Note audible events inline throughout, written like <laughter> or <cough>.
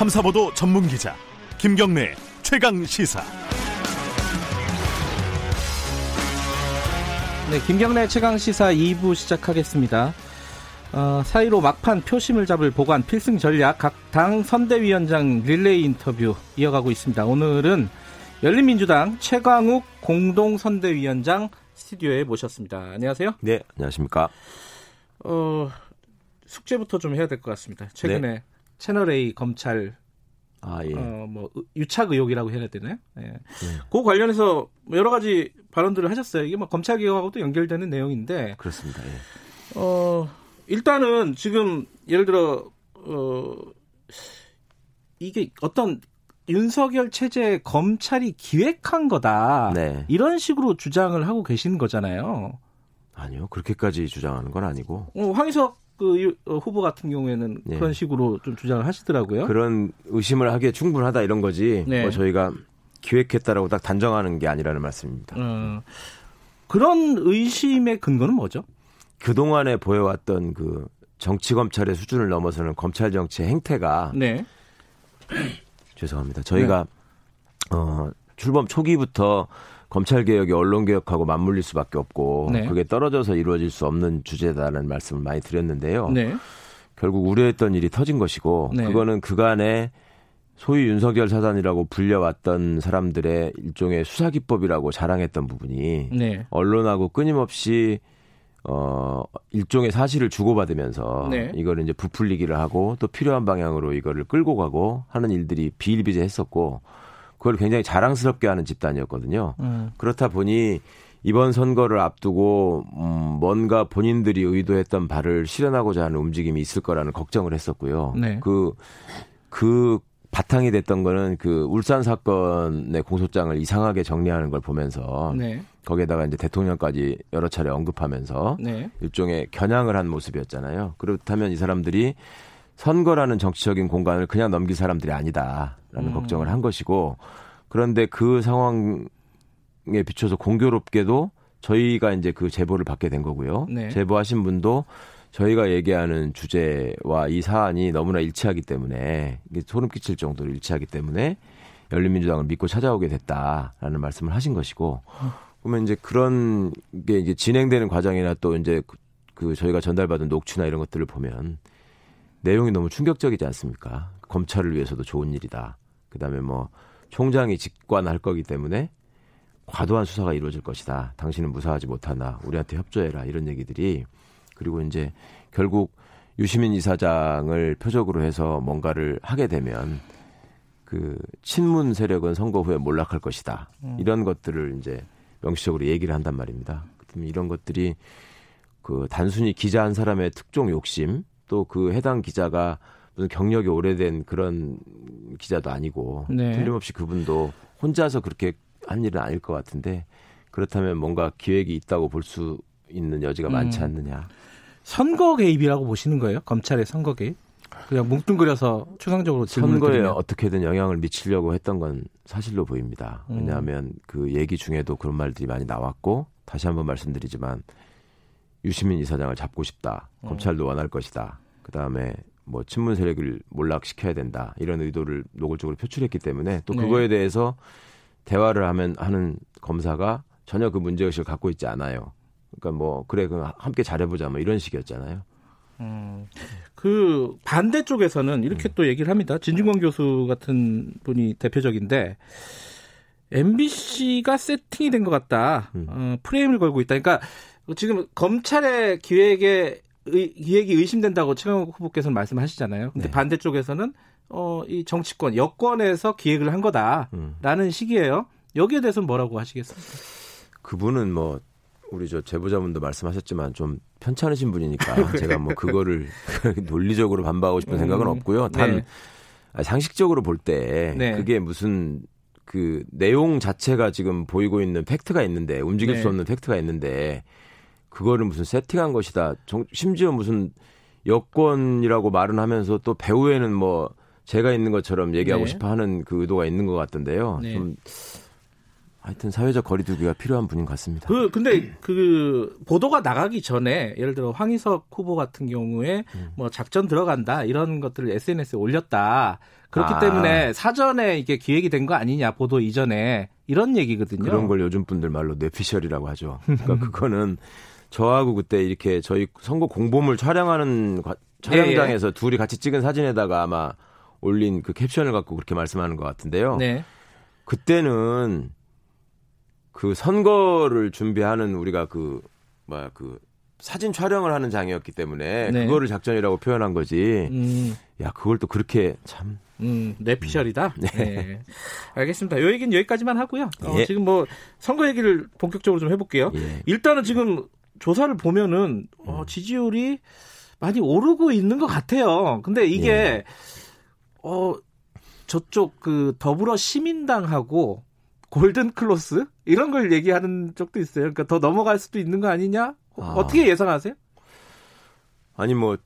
탐사보도 전문 기자 김경래 최강 시사. 네, 김경래 최강 시사 2부 시작하겠습니다. 어, 사이로 막판 표심을 잡을 보관 필승 전략 각 당 선대위원장 릴레이 인터뷰 이어가고 있습니다. 오늘은 열린민주당 최광욱 공동 선대위원장 스튜디오에 모셨습니다. 안녕하세요. 네, 안녕하십니까. 어, 숙제부터 좀 해야 될 것 같습니다. 최근에 네. 채널 A 검찰 아, 예. 어, 뭐 유착 의혹이라고 해야 되나요? 예. 네. 그 관련해서 여러 가지 발언들을 하셨어요. 이게 뭐 검찰 개혁하고도 연결되는 내용인데 그렇습니다. 예. 어, 일단은 지금 예를 들어 어 이게 어떤 윤석열 체제 검찰이 기획한 거다. 네. 이런 식으로 주장을 하고 계시는 거잖아요. 아니요. 그렇게까지 주장하는 건 아니고. 어, 황희석 그 어, 후보 같은 경우에는 네. 그런 식으로 좀 주장을 하시더라고요. 그런 의심을 하기에 충분하다 이런 거지. 네. 뭐 저희가 기획했다라고 딱 단정하는 게 아니라는 말씀입니다. 어, 그런 의심의 근거는 뭐죠? 그동안에 보여왔던 그 정치 검찰의 수준을 넘어서는 검찰 정치의 행태가 네. <clears throat> 죄송합니다. 저희가 네. 어 출범 초기부터 검찰 개혁이 언론 개혁하고 맞물릴 수밖에 없고 네. 그게 떨어져서 이루어질 수 없는 주제다라는 말씀을 많이 드렸는데요. 네. 결국 우려했던 일이 터진 것이고 네. 그거는 그간에 소위 윤석열 사단이라고 불려왔던 사람들의 일종의 수사 기법이라고 자랑했던 부분이 네. 언론하고 끊임없이 어 일종의 사실을 주고받으면서 네. 이거를 이제 부풀리기를 하고 또 필요한 방향으로 이거를 끌고 가고 하는 일들이 비일비재했었고 그걸 굉장히 자랑스럽게 하는 집단이었거든요. 음. 그렇다 보니 이번 선거를 앞두고 음 뭔가 본인들이 의도했던 바를 실현하고자 하는 움직임이 있을 거라는 걱정을 했었고요. 네. 그그 그 바탕이 됐던 거는 그 울산 사건의 공소장을 이상하게 정리하는 걸 보면서 네. 거기에다가 이제 대통령까지 여러 차례 언급하면서 네. 일종의 겨냥을 한 모습이었잖아요. 그렇다면 이 사람들이 선거라는 정치적인 공간을 그냥 넘길 사람들이 아니다라는 음. 걱정을 한 것이고 그런데 그 상황에 비춰서 공교롭게도 저희가 이제 그 제보를 받게 된 거고요. 네. 제보하신 분도 저희가 얘기하는 주제와 이 사안이 너무나 일치하기 때문에 이게 소름 끼칠 정도로 일치하기 때문에 열린민주당을 믿고 찾아오게 됐다라는 말씀을 하신 것이고 그러면 이제 그런 게 이제 진행되는 과정이나 또 이제 그, 그 저희가 전달받은 녹취나 이런 것들을 보면 내용이 너무 충격적이지 않습니까? 검찰을 위해서도 좋은 일이다. 그다음에 뭐 총장이 직관할 거기 때문에 과도한 수사가 이루어질 것이다. 당신은 무사하지 못하나 우리한테 협조해라 이런 얘기들이 그리고 이제 결국 유시민 이사장을 표적으로 해서 뭔가를 하게 되면 그 친문 세력은 선거 후에 몰락할 것이다. 음. 이런 것들을 이제 명시적으로 얘기를 한단 말입니다. 이런 것들이 그 단순히 기자 한 사람의 특종 욕심 또 그 해당 기자가 무슨 경력이 오래된 그런 기자도 아니고 네. 틀림없이 그분도 혼자서 그렇게 한 일은 아닐 것 같은데 그렇다면 뭔가 기획이 있다고 볼 수 있는 여지가 음. 많지 않느냐. 선거 개입이라고 보시는 거예요? 검찰의 선거 개입? 그냥 뭉뚱그려서 추상적으로 선거에 드리면. 어떻게든 영향을 미치려고 했던 건 사실로 보입니다. 음. 왜냐하면 그 얘기 중에도 그런 말들이 많이 나왔고 다시 한번 말씀드리지만 유시민 이사장을 잡고 싶다. 음. 검찰도 원할 것이다. 그 다음에 뭐 친문 세력을 몰락시켜야 된다. 이런 의도를 노골적으로 표출했기 때문에 또 네. 그거에 네. 대해서 대화를 하면 하는 검사가 전혀 그 문제 의식을 갖고 있지 않아요. 그러니까 뭐 그래 그 함께 잘해보자 뭐 이런 식이었잖아요. 음, 그 반대쪽에서는 이렇게 음. 또 얘기를 합니다. 진중권 교수 같은 분이 대표적인데 MBC가 세팅이 된 것 같다. 음. 어, 프레임을 걸고 있다. 그러니까 지금 검찰의 기획에 의, 기획이 의심된다고 최강욱 후보께서는 말씀하시잖아요. 근데 네. 반대쪽에서는 어, 이 정치권, 여권에서 기획을 한 거다라는 음. 식이에요. 여기에 대해서는 뭐라고 하시겠습니까? 그분은 뭐 우리 저 제보자분도 말씀하셨지만 좀 편찮으신 분이니까 <laughs> 제가 뭐 그거를 <laughs> 논리적으로 반박하고 싶은 생각은 음, 없고요. 단 네. 상식적으로 볼때 네. 그게 무슨 그 내용 자체가 지금 보이고 있는 팩트가 있는데 움직일 네. 수 없는 팩트가 있는데 그거를 무슨 세팅한 것이다. 정, 심지어 무슨 여권이라고 말은 하면서 또 배후에는 뭐 제가 있는 것처럼 얘기하고 네. 싶어 하는 그 의도가 있는 것 같던데요. 네. 좀 하여튼 사회적 거리두기가 필요한 분인 것 같습니다. 그 근데 그 보도가 나가기 전에 예를 들어 황희석 후보 같은 경우에 음. 뭐 작전 들어간다 이런 것들을 SNS에 올렸다. 그렇기 아. 때문에 사전에 이게 기획이 된 거 아니냐 보도 이전에 이런 얘기거든요. 그런 걸 요즘 분들 말로 뇌피셜이라고 하죠. 그러니까 <laughs> 그거는 저하고 그때 이렇게 저희 선거 공보물 촬영하는 촬영장에서 예, 예. 둘이 같이 찍은 사진에다가 아마 올린 그 캡션을 갖고 그렇게 말씀하는 것 같은데요. 네. 그때는 그 선거를 준비하는 우리가 그 뭐야 그 사진 촬영을 하는 장이었기 때문에 네. 그거를 작전이라고 표현한 거지. 음. 야 그걸 또 그렇게 참. 음, 내피셜이다. 음. 네. 네. 알겠습니다. 요 얘기는 여기까지만 하고요. 어, 예. 지금 뭐 선거 얘기를 본격적으로 좀 해볼게요. 예. 일단은 지금 조사를 보면은 어, 음. 지지율이 많이 오르고 있는 것 같아요. 근데 이게 예. 어 저쪽 그 더불어 시민당하고 골든 클로스 이런 걸 얘기하는 쪽도 있어요. 그러니까 더 넘어갈 수도 있는 거 아니냐? 아. 어떻게 예상하세요? 아니 뭐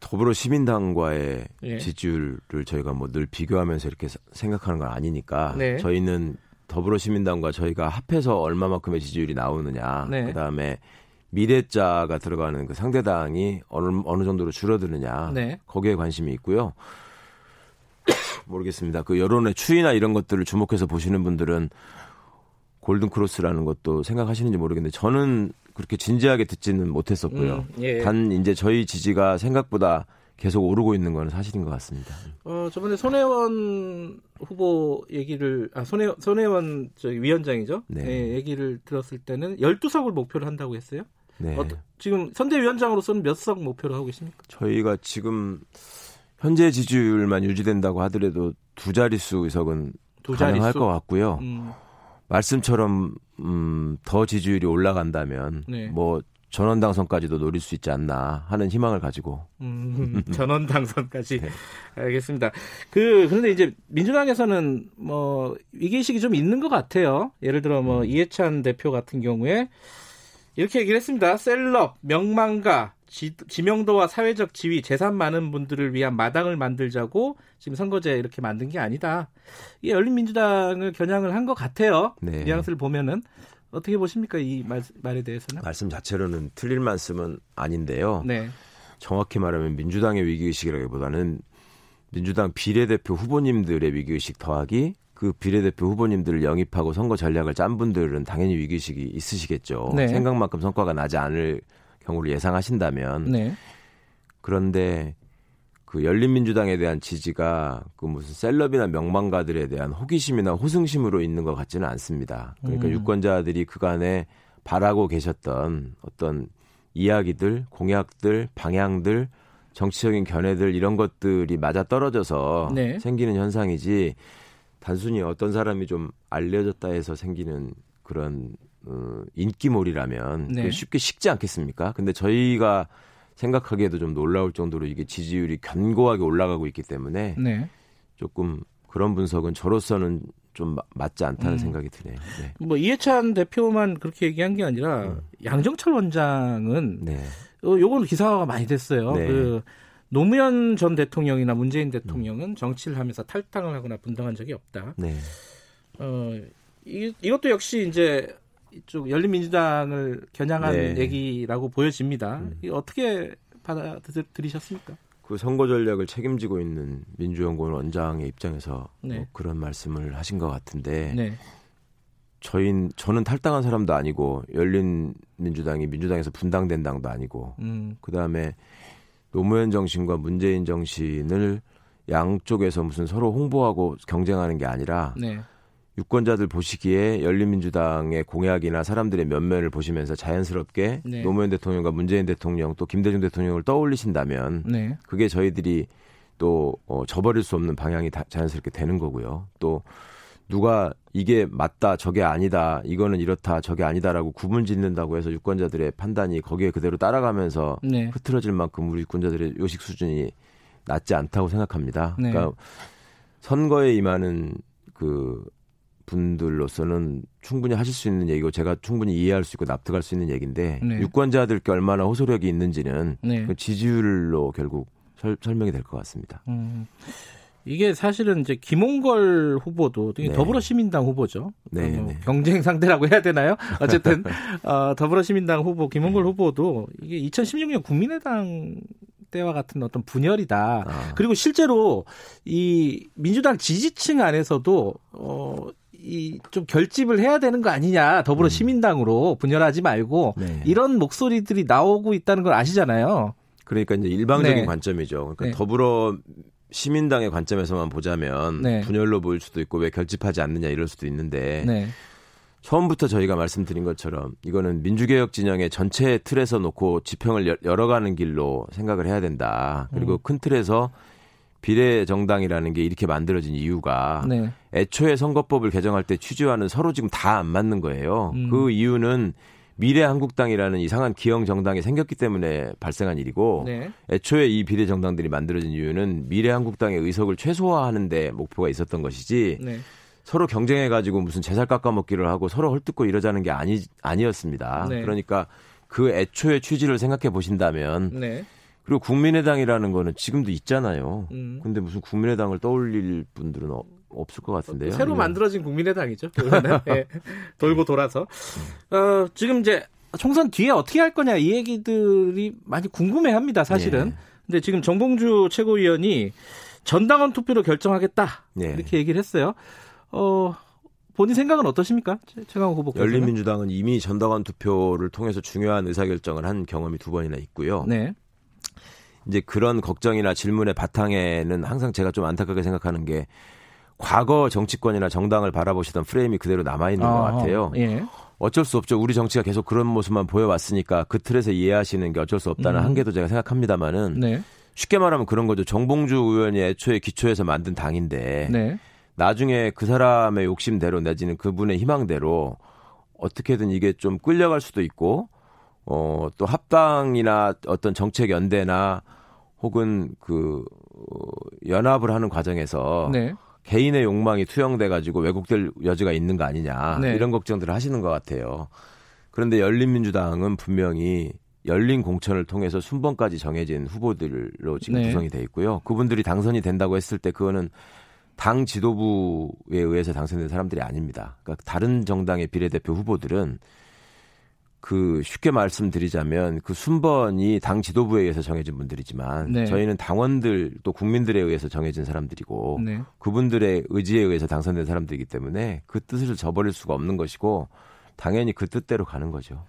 더불어 시민당과의 예. 지지율을 저희가 뭐 늘 비교하면서 이렇게 생각하는 건 아니니까 네. 저희는 더불어 시민당과 저희가 합해서 얼마만큼의 지지율이 나오느냐 네. 그다음에 미래자가 들어가는 그 상대당이 어느 어느 정도로 줄어드느냐 네. 거기에 관심이 있고요. <coughs> 모르겠습니다. 그 여론의 추이나 이런 것들을 주목해서 보시는 분들은 골든 크로스라는 것도 생각하시는지 모르겠는데 저는 그렇게 진지하게 듣지는 못했었고요. 음, 예. 단 이제 저희 지지가 생각보다 계속 오르고 있는 건 사실인 것 같습니다. 어, 저번에 손혜원 후보 얘기를 아 손혜 손혜원 저 위원장이죠. 네. 네. 얘기를 들었을 때는 12석을 목표로 한다고 했어요. 네. 어, 지금 선대위원장으로서는 몇 석 목표로 하고 계십니까? 저희가 지금 현재 지지율만 유지된다고 하더라도 두 자릿수 의석은 두 가능할 것 같고요. 음. 말씀처럼 음, 더 지지율이 올라간다면 네. 뭐 전원 당선까지도 노릴 수 있지 않나 하는 희망을 가지고 음, <laughs> 전원 당선까지 <laughs> 네. 알겠습니다. 그 그런데 이제 민주당에서는 뭐 위기의식이 좀 있는 것 같아요. 예를 들어 뭐 음. 이해찬 대표 같은 경우에 이렇게 얘기를 했습니다. 셀럽, 명망가, 지, 명도와 사회적 지위, 재산 많은 분들을 위한 마당을 만들자고 지금 선거제 이렇게 만든 게 아니다. 이게 열린민주당을 겨냥을 한 것 같아요. 네. 뉘앙스를 보면은 어떻게 보십니까 이 말, 말에 대해서는? 말씀 자체로는 틀릴 말씀은 아닌데요. 네. 정확히 말하면 민주당의 위기의식이라기보다는 민주당 비례대표 후보님들의 위기의식 더하기 그 비례대표 후보님들을 영입하고 선거 전략을 짠 분들은 당연히 위기의식이 있으시겠죠. 네. 생각만큼 성과가 나지 않을 경우를 예상하신다면 네. 그런데 그 열린민주당에 대한 지지가 그 무슨 셀럽이나 명망가들에 대한 호기심이나 호승심으로 있는 것 같지는 않습니다. 그러니까 음. 유권자들이 그간에 바라고 계셨던 어떤 이야기들, 공약들, 방향들, 정치적인 견해들 이런 것들이 맞아 떨어져서 네. 생기는 현상이지 단순히 어떤 사람이 좀 알려졌다 해서 생기는 그런 어, 인기몰이라면 네. 쉽게 식지 않겠습니까? 근데 저희가 생각하기에도 좀 놀라울 정도로 이게 지지율이 견고하게 올라가고 있기 때문에 네. 조금 그런 분석은 저로서는 좀 맞지 않다는 음. 생각이 드네요. 네. 뭐 이해찬 대표만 그렇게 얘기한 게 아니라 음. 양정철 원장은 네. 어, 요건 기사가 많이 됐어요. 네. 그 노무현 전 대통령이나 문재인 대통령은 음. 정치를 하면서 탈당을 하거나 분당한 적이 없다. 네. 어, 이, 이것도 역시 이제 이쪽 열린민주당을 겨냥한 네. 얘기라고 보여집니다. 음. 어떻게 받아들이셨습니까? 그 선거 전략을 책임지고 있는 민주연구원 원장의 입장에서 네. 뭐 그런 말씀을 하신 것 같은데 네. 저희 저는 탈당한 사람도 아니고 열린 민주당이 민주당에서 분당된 당도 아니고 음. 그 다음에 노무현 정신과 문재인 정신을 양쪽에서 무슨 서로 홍보하고 경쟁하는 게 아니라 네. 유권자들 보시기에 열린민주당의 공약이나 사람들의 면면을 보시면서 자연스럽게 네. 노무현 대통령과 문재인 대통령 또 김대중 대통령을 떠올리신다면 네. 그게 저희들이 또 어, 저버릴 수 없는 방향이 다, 자연스럽게 되는 거고요. 또 누가 이게 맞다, 저게 아니다, 이거는 이렇다, 저게 아니다라고 구분 짓는다고 해서 유권자들의 판단이 거기에 그대로 따라가면서 네. 흐트러질 만큼 우리 유권자들의 요식 수준이 낮지 않다고 생각합니다. 네. 그러니까 선거에 임하는 그 분들로서는 충분히 하실 수 있는 얘기고 제가 충분히 이해할 수 있고 납득할 수 있는 얘기인데 네. 유권자들께 얼마나 호소력이 있는지는 네. 그 지지율로 결국 설, 명이 될 것 같습니다. 음. 이게 사실은 이제 김홍걸 후보도 네. 더불어시민당 후보죠. 네, 어, 네. 경쟁 상대라고 해야 되나요? <laughs> 어쨌든 어, 더불어시민당 후보 김홍걸 후보도 이게 2016년 국민의당 때와 같은 어떤 분열이다. 아. 그리고 실제로 이 민주당 지지층 안에서도 어. 이 좀 결집을 해야 되는 거 아니냐 더불어 음. 시민당으로 분열하지 말고 네. 이런 목소리들이 나오고 있다는 걸 아시잖아요. 그러니까 이제 일방적인 네. 관점이죠. 그러니까 네. 더불어 시민당의 관점에서만 보자면 네. 분열로 보일 수도 있고 왜 결집하지 않느냐 이럴 수도 있는데 네. 처음부터 저희가 말씀드린 것처럼 이거는 민주개혁 진영의 전체 틀에서 놓고 지평을 열어가는 길로 생각을 해야 된다. 그리고 음. 큰 틀에서 비례 정당이라는 게 이렇게 만들어진 이유가 네. 애초에 선거법을 개정할 때 취지와는 서로 지금 다 안 맞는 거예요. 음. 그 이유는 미래한국당이라는 이상한 기형 정당이 생겼기 때문에 발생한 일이고 네. 애초에 이 비례 정당들이 만들어진 이유는 미래한국당의 의석을 최소화하는 데 목표가 있었던 것이지 네. 서로 경쟁해 가지고 무슨 재살 깎아먹기를 하고 서로 헐뜯고 이러자는 게 아니 아니었습니다. 네. 그러니까 그 애초의 취지를 생각해 보신다면 네. 그리고 국민의당이라는 거는 지금도 있잖아요. 음. 근데 무슨 국민의당을 떠올릴 분들은 없을 것 같은데요. 새로 네. 만들어진 국민의당이죠. 네. <laughs> 돌고 돌아서. 어, 지금 이제 총선 뒤에 어떻게 할 거냐 이 얘기들이 많이 궁금해합니다. 사실은. 네. 근데 지금 정봉주 최고위원이 전당원 투표로 결정하겠다 네. 이렇게 얘기를 했어요. 어, 본인 생각은 어떠십니까? 최강호 후보. 열린민주당은 이미 전당원 투표를 통해서 중요한 의사결정을 한 경험이 두 번이나 있고요. 네. 이제 그런 걱정이나 질문의 바탕에는 항상 제가 좀 안타깝게 생각하는 게 과거 정치권이나 정당을 바라보시던 프레임이 그대로 남아 있는 것 같아요. 예. 어쩔 수 없죠. 우리 정치가 계속 그런 모습만 보여왔으니까 그 틀에서 이해하시는 게 어쩔 수 없다는 음. 한계도 제가 생각합니다만은 네. 쉽게 말하면 그런 거죠. 정봉주 의원이 애초에 기초에서 만든 당인데 네. 나중에 그 사람의 욕심대로 내지는 그분의 희망대로 어떻게든 이게 좀 끌려갈 수도 있고 어, 또 합당이나 어떤 정책 연대나 혹은 그 어, 연합을 하는 과정에서 네. 개인의 욕망이 투영돼 가지고 왜곡될 여지가 있는 거 아니냐 네. 이런 걱정들을 하시는 것 같아요. 그런데 열린민주당은 분명히 열린 공천을 통해서 순번까지 정해진 후보들로 지금 네. 구성이 돼 있고요. 그분들이 당선이 된다고 했을 때 그거는 당 지도부에 의해서 당선된 사람들이 아닙니다. 그러니까 다른 정당의 비례대표 후보들은 그 쉽게 말씀드리자면 그 순번이 당 지도부에 의해서 정해진 분들이지만 네. 저희는 당원들 또 국민들에 의해서 정해진 사람들이고 네. 그분들의 의지에 의해서 당선된 사람들이기 때문에 그 뜻을 저버릴 수가 없는 것이고 당연히 그 뜻대로 가는 거죠.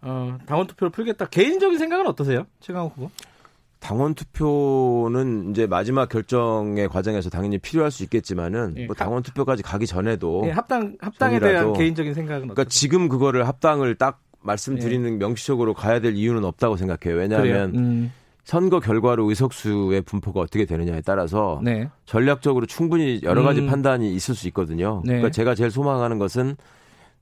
어, 당원 투표를 풀겠다. 개인적인 생각은 어떠세요? 최강호 후보? 당원 투표는 이제 마지막 결정의 과정에서 당연히 필요할 수 있겠지만은 예, 뭐 당원 투표까지 가기 전에도 예, 합당 합당에 대한 개인적인 생각은 그러니까 지금 그거를 합당을 딱 말씀드리는 네. 명시적으로 가야 될 이유는 없다고 생각해요. 왜냐하면 음. 선거 결과로 의석수의 분포가 어떻게 되느냐에 따라서 네. 전략적으로 충분히 여러 가지 음. 판단이 있을 수 있거든요. 네. 그러니까 제가 제일 소망하는 것은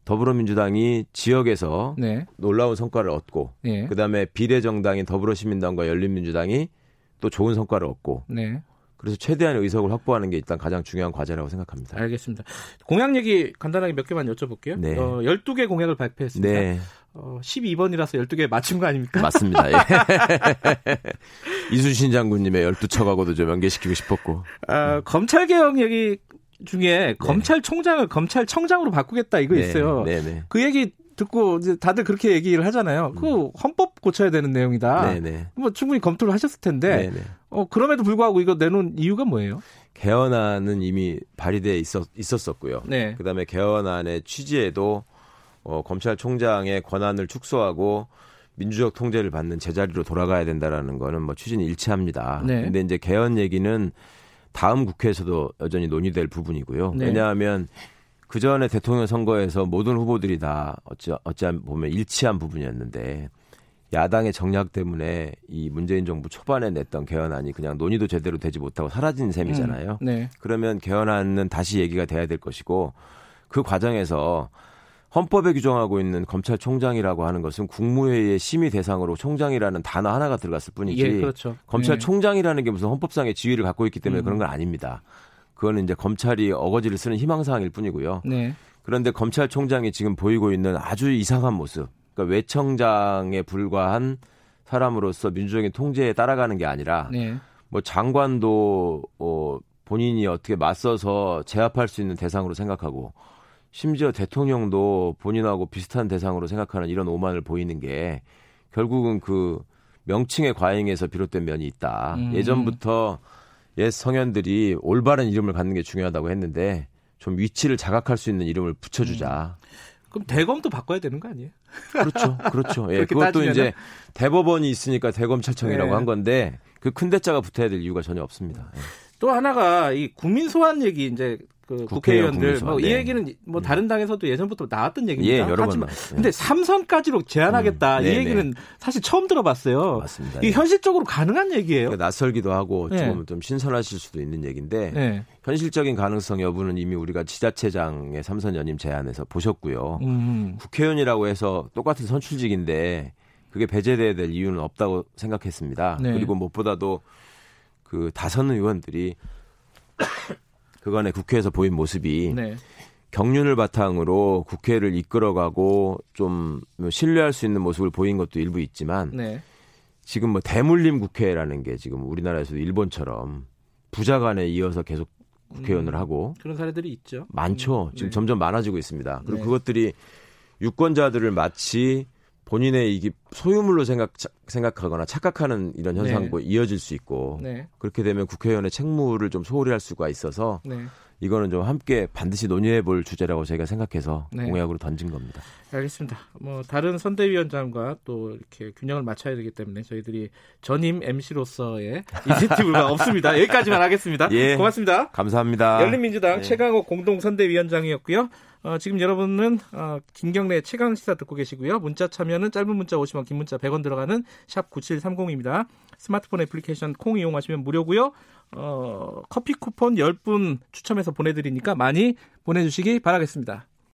더불어민주당이 지역에서 네. 놀라운 성과를 얻고 네. 그다음에 비례정당인 더불어시민당과 열린민주당이 또 좋은 성과를 얻고 네. 그래서 최대한의 의석을 확보하는 게 일단 가장 중요한 과제라고 생각합니다. 알겠습니다. 공약 얘기 간단하게 몇 개만 여쭤볼게요. 네. 어, 12개 공약을 발표했습니다. 네. 어, 12번이라서 12개 맞춘 거 아닙니까? 맞습니다. 예. <laughs> 이순신 장군님의 12척하고도 좀 연계시키고 싶었고. 아, 검찰개혁 얘기 중에 네. 검찰총장을 검찰청장으로 바꾸겠다 이거 네. 있어요. 네, 네. 그 얘기 듣고 이제 다들 그렇게 얘기를 하잖아요. 그 음. 헌법 고쳐야 되는 내용이다. 네네. 뭐 충분히 검토를 하셨을 텐데 네네. 어 그럼에도 불구하고 이거 내놓은 이유가 뭐예요? 개헌안은 이미 발의돼 있었 있었었고요. 네. 그다음에 개헌안의 취지에도 어, 검찰총장의 권한을 축소하고 민주적 통제를 받는 제자리로 돌아가야 된다라는 거는 뭐 취지는 일치합니다. 네. 근데 이제 개헌 얘기는 다음 국회에서도 여전히 논의될 부분이고요. 네. 왜냐하면 그 전에 대통령 선거에서 모든 후보들이 다 어찌, 어찌 보면 일치한 부분이었는데 야당의 정략 때문에 이 문재인 정부 초반에 냈던 개헌안이 그냥 논의도 제대로 되지 못하고 사라진 셈이잖아요. 음, 네. 그러면 개헌안은 다시 얘기가 돼야 될 것이고 그 과정에서 헌법에 규정하고 있는 검찰총장이라고 하는 것은 국무회의의 심의 대상으로 총장이라는 단어 하나가 들어갔을 뿐이지 예, 그렇죠. 검찰총장이라는 게 무슨 헌법상의 지위를 갖고 있기 때문에 음. 그런 건 아닙니다. 그거는 이제 검찰이 어거지를 쓰는 희망사항일 뿐이고요. 네. 그런데 검찰총장이 지금 보이고 있는 아주 이상한 모습, 그러니까 외청장에 불과한 사람으로서 민주적인 통제에 따라가는 게 아니라 네. 뭐 장관도 어, 본인이 어떻게 맞서서 제압할 수 있는 대상으로 생각하고 심지어 대통령도 본인하고 비슷한 대상으로 생각하는 이런 오만을 보이는 게 결국은 그 명칭의 과잉에서 비롯된 면이 있다. 음. 예전부터 옛 성현들이 올바른 이름을 갖는 게 중요하다고 했는데 좀 위치를 자각할 수 있는 이름을 붙여주자. 음. 그럼 대검도 바꿔야 되는 거 아니에요? 그렇죠, 그렇죠. 예, 그것도 따지면은? 이제 대법원이 있으니까 대검찰청이라고 네. 한 건데 그 큰 대자가 붙어야 될 이유가 전혀 없습니다. 예. 또 하나가 이 국민 소환 얘기 이제 그 국회의원들 뭐이 네. 얘기는 뭐 음. 다른 당에서도 예전부터 나왔던 얘기입니다. 예, 여러 하지만 번 근데 삼선까지로 제한하겠다 음, 이 얘기는 사실 처음 들어봤어요. 맞습니다. 이게 예. 현실적으로 가능한 얘기예요. 그러니까 낯설기도 하고 네. 좀, 좀 신선하실 수도 있는 얘기인데 네. 현실적인 가능성 여부는 이미 우리가 지자체장의 삼선 연임 제안에서 보셨고요. 음. 국회의원이라고 해서 똑같은 선출직인데 그게 배제돼야 될 이유는 없다고 생각했습니다. 네. 그리고 무엇보다도 그 다선 의원들이 그간의 국회에서 보인 모습이 네. 경륜을 바탕으로 국회를 이끌어가고 좀 신뢰할 수 있는 모습을 보인 것도 일부 있지만 네. 지금 뭐 대물림 국회라는 게 지금 우리나라에서도 일본처럼 부자간에 이어서 계속 국회의원을 음, 하고 그런 사례들이 있죠. 많죠. 음, 지금 네. 점점 많아지고 있습니다. 그리고 네. 그것들이 유권자들을 마치 본인의 이게 소유물로 생각 생각하거나 착각하는 이런 현상과 네. 이어질 수 있고 네. 그렇게 되면 국회의원의 책무를 좀 소홀히 할 수가 있어서 네. 이거는 좀 함께 반드시 논의해 볼 주제라고 저희가 생각해서 네. 공약으로 던진 겁니다. 알겠습니다. 뭐 다른 선대위원장과 또 이렇게 균형을 맞춰야 되기 때문에 저희들이 전임 MC로서의 이니티브가 <laughs> 없습니다. 여기까지만 하겠습니다. 예. 고맙습니다. 감사합니다. 열린민주당 예. 최강호 공동 선대위원장이었고요. 어, 지금 여러분은 어, 김경래 최강 시사 듣고 계시고요. 문자 참여는 짧은 문자 50원, 긴 문자 100원 들어가는 샵 9730입니다. 스마트폰 애플리케이션 콩 이용하시면 무료고요. 어, 커피 쿠폰 10분 추첨해서 보내드리니까 많이 보내주시기 바라겠습니다.